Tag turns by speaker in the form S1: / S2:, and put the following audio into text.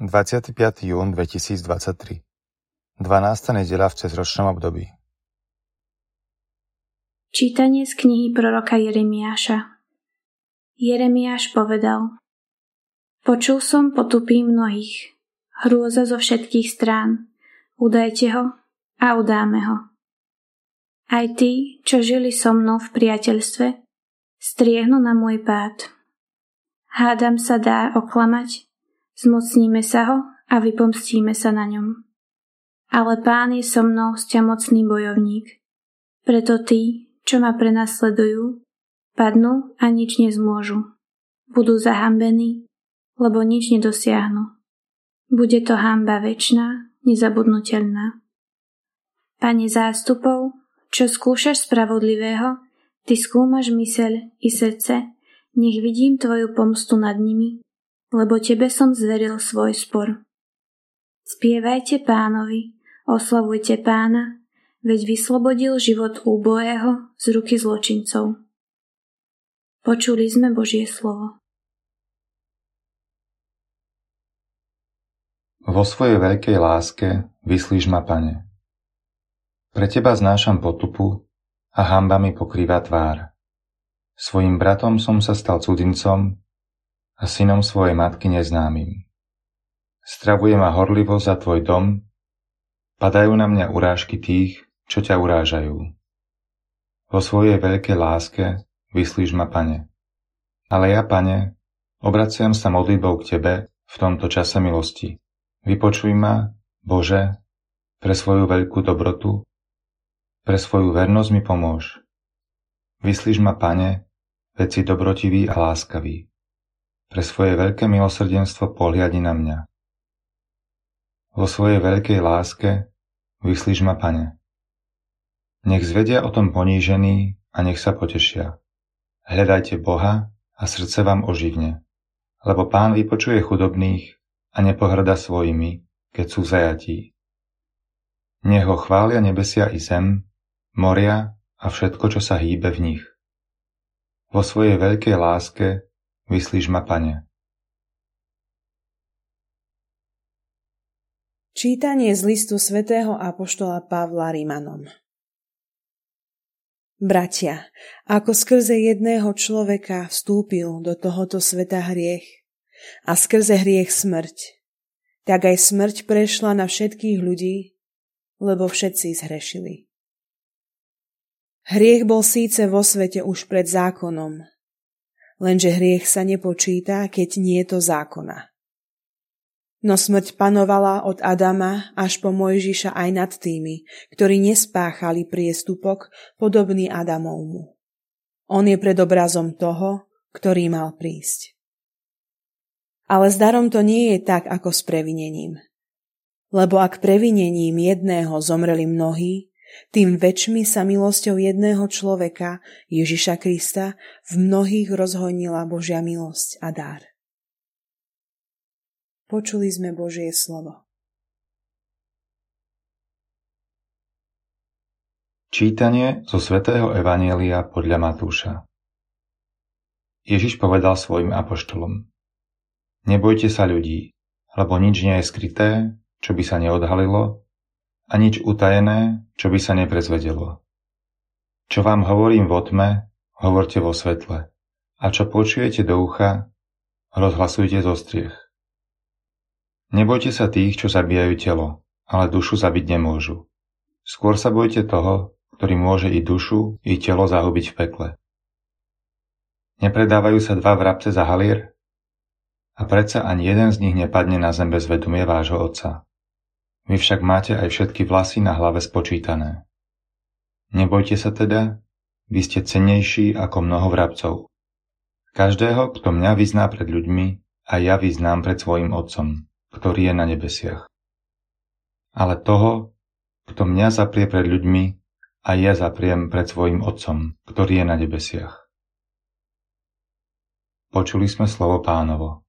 S1: 25. jún 2023 12. nedela v cezročnom období
S2: Čítanie z knihy proroka Jeremiáša Jeremiáš povedal Počul som potupí mnohých, hrôza zo všetkých strán, udajte ho a udáme ho. Aj tí, čo žili so mnou v priateľstve, striehnu na môj pád. Hádam sa dá oklamať, Zmocníme sa ho a vypomstíme sa na ňom. Ale pán je so mnou mocný bojovník. Preto tí, čo ma prenasledujú, padnú a nič nezmôžu. Budú zahambení, lebo nič nedosiahnu. Bude to hamba väčšná, nezabudnutelná. Pane zástupov, čo skúšaš spravodlivého, ty skúmaš myseľ i srdce, nech vidím tvoju pomstu nad nimi lebo tebe som zveril svoj spor. Spievajte pánovi, oslavujte pána, veď vyslobodil život úbohého z ruky zločincov. Počuli sme Božie slovo.
S1: Vo svojej veľkej láske vyslíš ma, pane. Pre teba znášam potupu a hamba mi pokrýva tvár. Svojim bratom som sa stal cudzincom a synom svojej matky neznámym. Stravuje ma horlivo za tvoj dom, padajú na mňa urážky tých, čo ťa urážajú. Vo svojej veľkej láske vyslíš ma, pane. Ale ja, pane, obraciam sa modlitbou k tebe v tomto čase milosti. Vypočuj ma, Bože, pre svoju veľkú dobrotu, pre svoju vernosť mi pomôž. Vyslíš ma, pane, veď si dobrotivý a láskavý. Pre svoje veľké milosrdenstvo pohliadni na mňa. Vo svojej veľkej láske vyslíš ma, pane. Nech zvedia o tom ponížení a nech sa potešia. Hľadajte Boha a srdce vám oživne, lebo pán vypočuje chudobných a nepohrda svojimi, keď sú zajatí. Nech ho chvália nebesia i zem, moria a všetko, čo sa hýbe v nich. Vo svojej veľkej láske Vyslíš ma, Pane.
S3: Čítanie z listu svätého Apoštola Pavla Rimanom Bratia, ako skrze jedného človeka vstúpil do tohoto sveta hriech a skrze hriech smrť, tak aj smrť prešla na všetkých ľudí, lebo všetci zhrešili. Hriech bol síce vo svete už pred zákonom, lenže hriech sa nepočíta, keď nie je to zákona. No smrť panovala od Adama až po Mojžiša aj nad tými, ktorí nespáchali priestupok podobný Adamovmu. On je predobrazom toho, ktorý mal prísť. Ale s darom to nie je tak ako s previnením. Lebo ak previnením jedného zomreli mnohí, tým väčšmi sa milosťou jedného človeka, Ježiša Krista, v mnohých rozhojnila Božia milosť a dar. Počuli sme Božie slovo.
S1: Čítanie zo svätého Evanielia podľa Matúša Ježiš povedal svojim apoštolom Nebojte sa ľudí, lebo nič nie je skryté, čo by sa neodhalilo, a nič utajené, čo by sa neprezvedelo. Čo vám hovorím vo tme, hovorte vo svetle. A čo počujete do ucha, rozhlasujte zo striech. Nebojte sa tých, čo zabíjajú telo, ale dušu zabiť nemôžu. Skôr sa bojte toho, ktorý môže i dušu, i telo zahubiť v pekle. Nepredávajú sa dva vrabce za halier? A predsa ani jeden z nich nepadne na zem bez vedomie vášho otca. Vy však máte aj všetky vlasy na hlave spočítané. Nebojte sa teda, vy ste cennejší ako mnoho vrabcov. Každého, kto mňa vyzná pred ľuďmi, a ja vyznám pred svojim Otcom, ktorý je na nebesiach. Ale toho, kto mňa zaprie pred ľuďmi, a ja zapriem pred svojim Otcom, ktorý je na nebesiach. Počuli sme slovo pánovo.